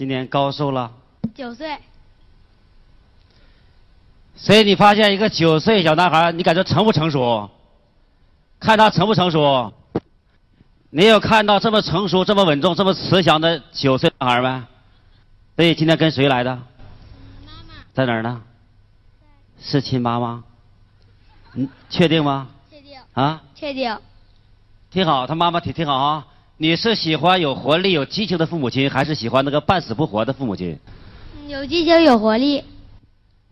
今年高寿了？九岁。所以你发现一个九岁小男孩，你感觉成不成熟？看他成不成熟？你有看到这么成熟、这么稳重、这么慈祥的九岁男孩吗？所以今天跟谁来的？妈妈。在哪儿呢？是亲妈妈。嗯，确定吗？确定。啊？确定。听好，他妈妈挺挺好啊。你是喜欢有活力、有激情的父母亲，还是喜欢那个半死不活的父母亲？有激情，有活力。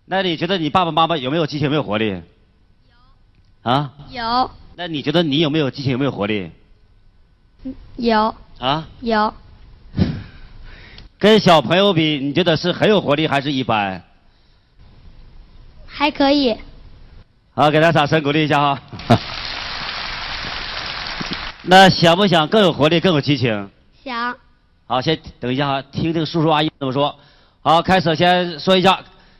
那你觉得你爸爸妈妈有没有激情、没有活力？有。啊？有。那你觉得你有没有激情、有没有活力？有。啊？有。跟小朋友比，你觉得是很有活力还是一般？还可以。好，给他掌声鼓励一下哈。那想不想更有活力、更有激情？想。好，先等一下哈，听听叔叔阿姨怎么说。好，开始先说一下，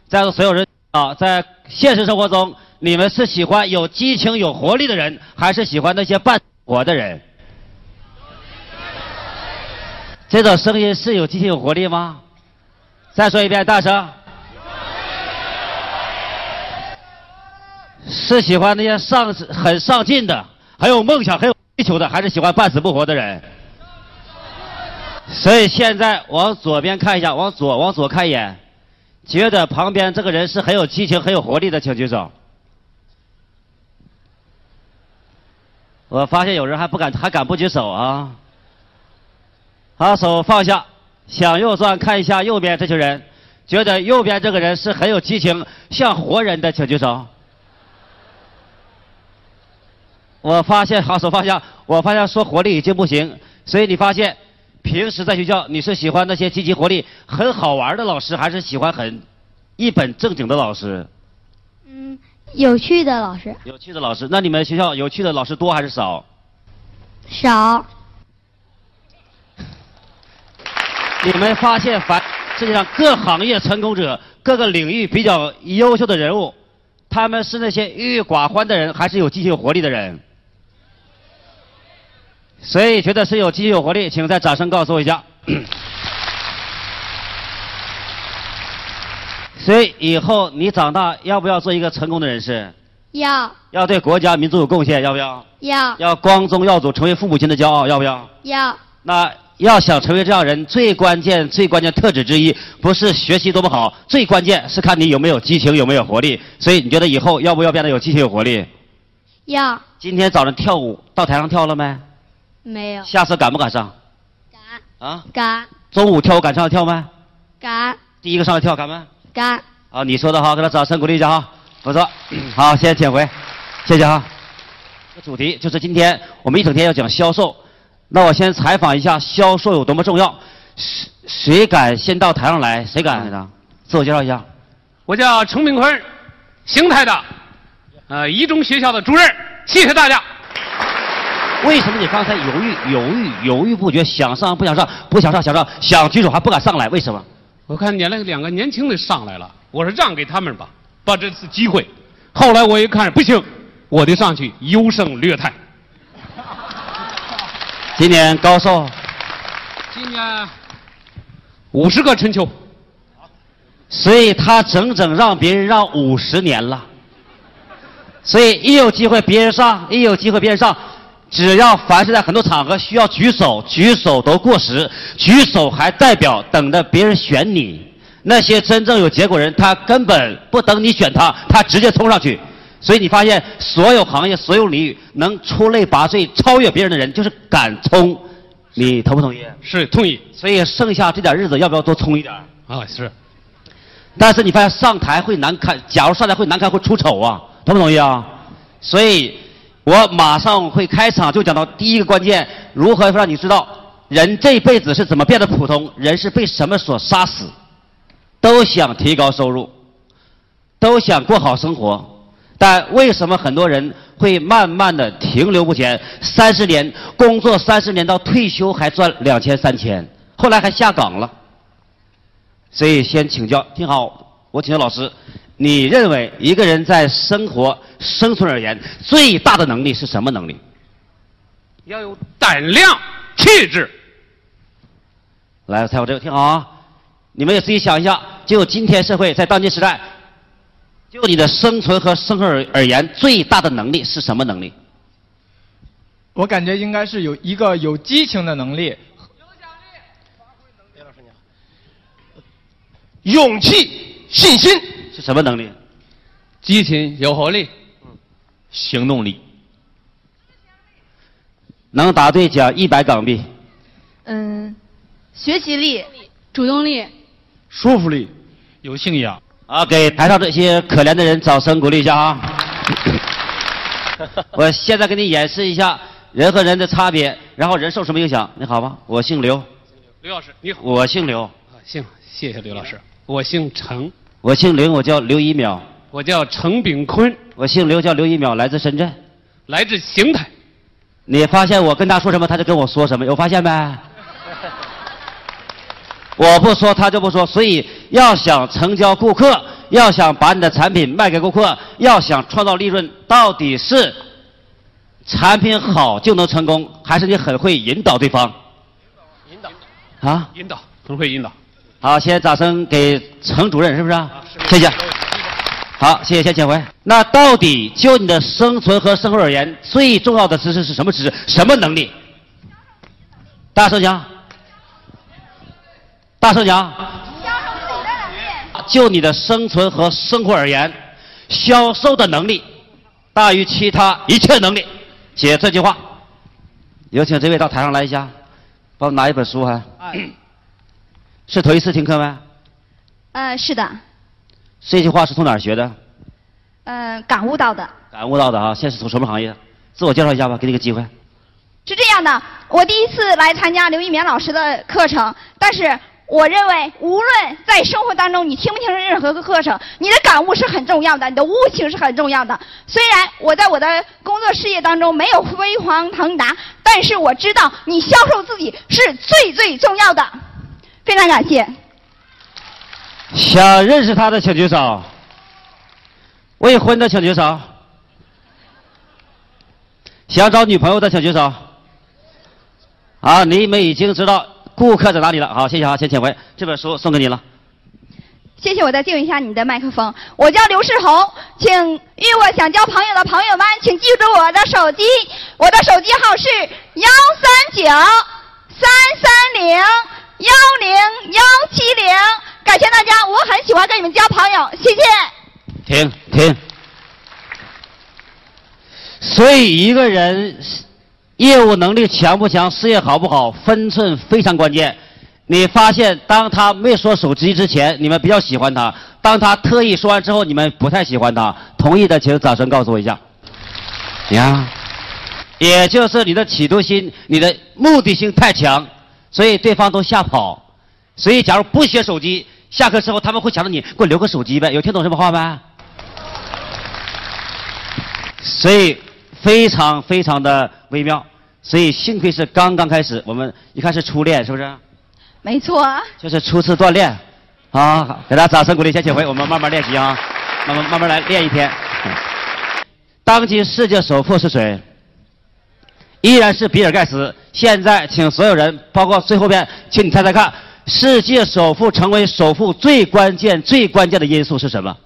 在座所有人啊，在现实生活中，你们是喜欢有激情、有活力的人，还是喜欢那些半活的人？这种声音是有激情、有活力吗？再说一遍，大声。是喜欢那些上很上进的，很有梦想、很有追求的，还是喜欢半死不活的人？所以现在往左边看一下，往左往左看一眼，觉得旁边这个人是很有激情、很有活力的，请举手。我发现有人还不敢，还敢不举手啊？好，手放下，向右转看一下右边这群人，觉得右边这个人是很有激情、像活人的，请举手。我发现，好手放下。我发现说活力已经不行，所以你发现，平时在学校你是喜欢那些积极活力、很好玩的老师，还是喜欢很一本正经的老师？嗯，有趣的老师。有趣的老师，那你们学校有趣的老师多还是少？少。你们发现，凡世界上各行业成功者、各个领域比较优秀的人物，他们是那些郁郁寡欢的人，还是有激情、有活力的人？所以觉得是有激情有活力，请再掌声告诉我一下。所以以后你长大要不要做一个成功的人士？要。要对国家民族有贡献，要不要？要。要光宗耀祖，成为父母亲的骄傲，要不要？要。那要想成为这样人，最关键、最关键特质之一，不是学习多么好，最关键是看你有没有激情，有没有活力。所以你觉得以后要不要变得有激情、有活力？要。今天早上跳舞到台上跳了没？没有。下次敢不敢上？敢。啊？敢。中午跳舞敢上去跳吗？敢。第一个上来跳敢吗？敢。好，你说的哈，给他掌声鼓励一下哈，不错。好，谢谢请回，谢谢哈。这主题就是今天我们一整天要讲销售，那我先采访一下销售有多么重要。谁谁敢先到台上来？谁敢的？自我介绍一下。我叫程炳坤，邢台的，呃，一中学校的主任。谢谢大家。为什么你刚才犹豫、犹豫、犹豫不决，想上不想上，不想上想上，想举手还不敢上来？为什么？我看见了两个年轻的上来了，我说让给他们吧，把这次机会。后来我一看不行，我得上去优胜劣汰。今年高寿？今年五十个春秋。所以他整整让别人让五十年了。所以一有机会别人上，一有机会别人上。只要凡是在很多场合需要举手，举手都过时，举手还代表等着别人选你。那些真正有结果人，他根本不等你选他，他直接冲上去。所以你发现，所有行业、所有领域能出类拔萃、超越别人的人，就是敢冲。你同不同意？是同意。所以剩下这点日子，要不要多冲一点？啊，是。但是你发现上台会难看，假如上台会难看，会出丑啊，同不同意啊？所以。我马上会开场，就讲到第一个关键：如何让你知道人这辈子是怎么变得普通？人是被什么所杀死？都想提高收入，都想过好生活，但为什么很多人会慢慢的停留不前？三十年工作，三十年到退休还赚两千三千，后来还下岗了。所以先请教，听好，我请教老师。你认为一个人在生活生存而言最大的能力是什么能力？要有胆量、气质。来，猜我这个，听好啊！你们也自己想一下，就今天社会在当今时代，就你的生存和生存而而言，最大的能力是什么能力？我感觉应该是有一个有激情的能力。有奖励。李老师你好。勇气、信心是什么能力？激情、有活力、行动力。能答对奖一百港币。嗯，学习力、主动力。说服力，有信仰。啊，给台上这些可怜的人掌声鼓励一下啊！我现在给你演示一下人和人的差别，然后人受什么影响？你好吗，我姓刘。刘老师，你好。我姓刘。啊，姓，谢谢刘老师。我姓程。我姓林，我叫刘一淼。我叫程炳坤。我姓刘，叫刘一淼，来自深圳。来自邢台。你发现我跟他说什么，他就跟我说什么，有发现没？我不说他就不说，所以要想成交顾客，要想把你的产品卖给顾客，要想创造利润，到底是产品好就能成功，还是你很会引导对方？引导，啊？引导，很会引导。好，先掌声给程主任，是不是？谢谢。好，谢谢，先请回。那到底就你的生存和生活而言，最重要的知识是什么知识？什么能力？大声讲。大声讲。销售自己的能力。就你的生存和生活而言，销售的能力大于其他一切能力。写这句话。有请这位到台上来一下，帮我拿一本书哈。是头一次听课吗？呃，是的。这句话是从哪儿学的？嗯，感悟到的。感悟到的啊！现在是从什么行业？自我介绍一下吧，给你个机会。是这样的，我第一次来参加刘一棉老师的课程，但是。我认为，无论在生活当中你听不听任何个课程，你的感悟是很重要的，你的悟性是很重要的。虽然我在我的工作事业当中没有飞黄腾达，但是我知道你销售自己是最最重要的。非常感谢。想认识他的请举手。未婚的请举手。想找女朋友的请举手。啊，你们已经知道。顾客在哪里了？好，谢谢啊，先请回这本书送给你了。谢谢，我再借用一下你的麦克风。我叫刘世红，请与我想交朋友的朋友们，请记住我的手机，我的手机号是幺三九三三零幺零幺七零。感谢大家，我很喜欢跟你们交朋友，谢谢。停停。所以一个人。业务能力强不强，事业好不好，分寸非常关键。你发现，当他没说手机之前，你们比较喜欢他；当他特意说完之后，你们不太喜欢他。同意的，请掌声告诉我一下。呀，也就是你的企图心、你的目的性太强，所以对方都吓跑。所以，假如不学手机，下课之后他们会想着你，给我留个手机呗。有听懂什么话没？所以。非常非常的微妙，所以幸亏是刚刚开始，我们一看是初恋，是不是？没错。就是初次锻炼，啊，给大家掌声鼓励，先请回，我们慢慢练习啊，慢慢慢慢来练一天。当今世界首富是谁？依然是比尔盖茨。现在请所有人，包括最后边，请你猜猜看，世界首富成为首富最关键、最关键的因素是什么？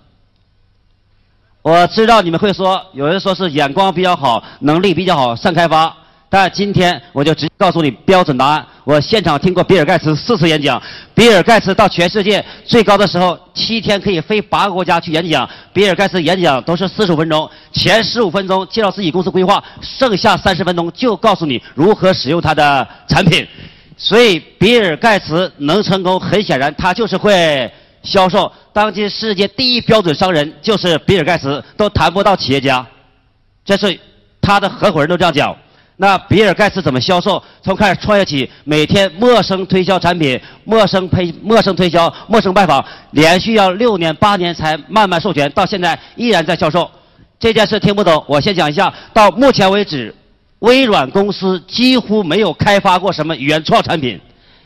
我知道你们会说，有人说是眼光比较好，能力比较好，善开发。但今天我就直接告诉你标准答案。我现场听过比尔盖茨四次演讲，比尔盖茨到全世界最高的时候，七天可以飞八个国家去演讲。比尔盖茨演讲都是四十五分钟，前十五分钟介绍自己公司规划，剩下三十分钟就告诉你如何使用他的产品。所以比尔盖茨能成功，很显然他就是会。销售，当今世界第一标准商人就是比尔盖茨，都谈不到企业家，这是他的合伙人都这样讲。那比尔盖茨怎么销售？从开始创业起，每天陌生推销产品，陌生推陌生推销，陌生拜访，连续要六年八年才慢慢授权，到现在依然在销售。这件事听不懂，我先讲一下。到目前为止，微软公司几乎没有开发过什么原创产品，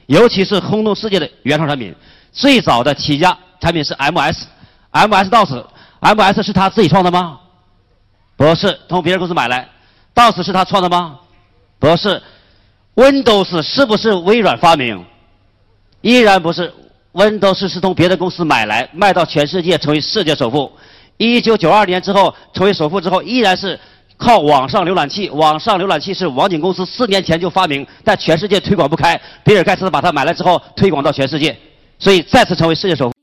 尤其是轰动世界的原创产品。最早的起家产品是 MS，MS DOS，MS 是他自己创的吗？不是，从别人公司买来。DOS 是他创的吗？不是。Windows 是不是微软发明？依然不是。Windows 是从别的公司买来，卖到全世界，成为世界首富。一九九二年之后成为首富之后，依然是靠网上浏览器。网上浏览器是网景公司四年前就发明，但全世界推广不开。比尔盖茨把它买来之后，推广到全世界，所以再次成为世界首富。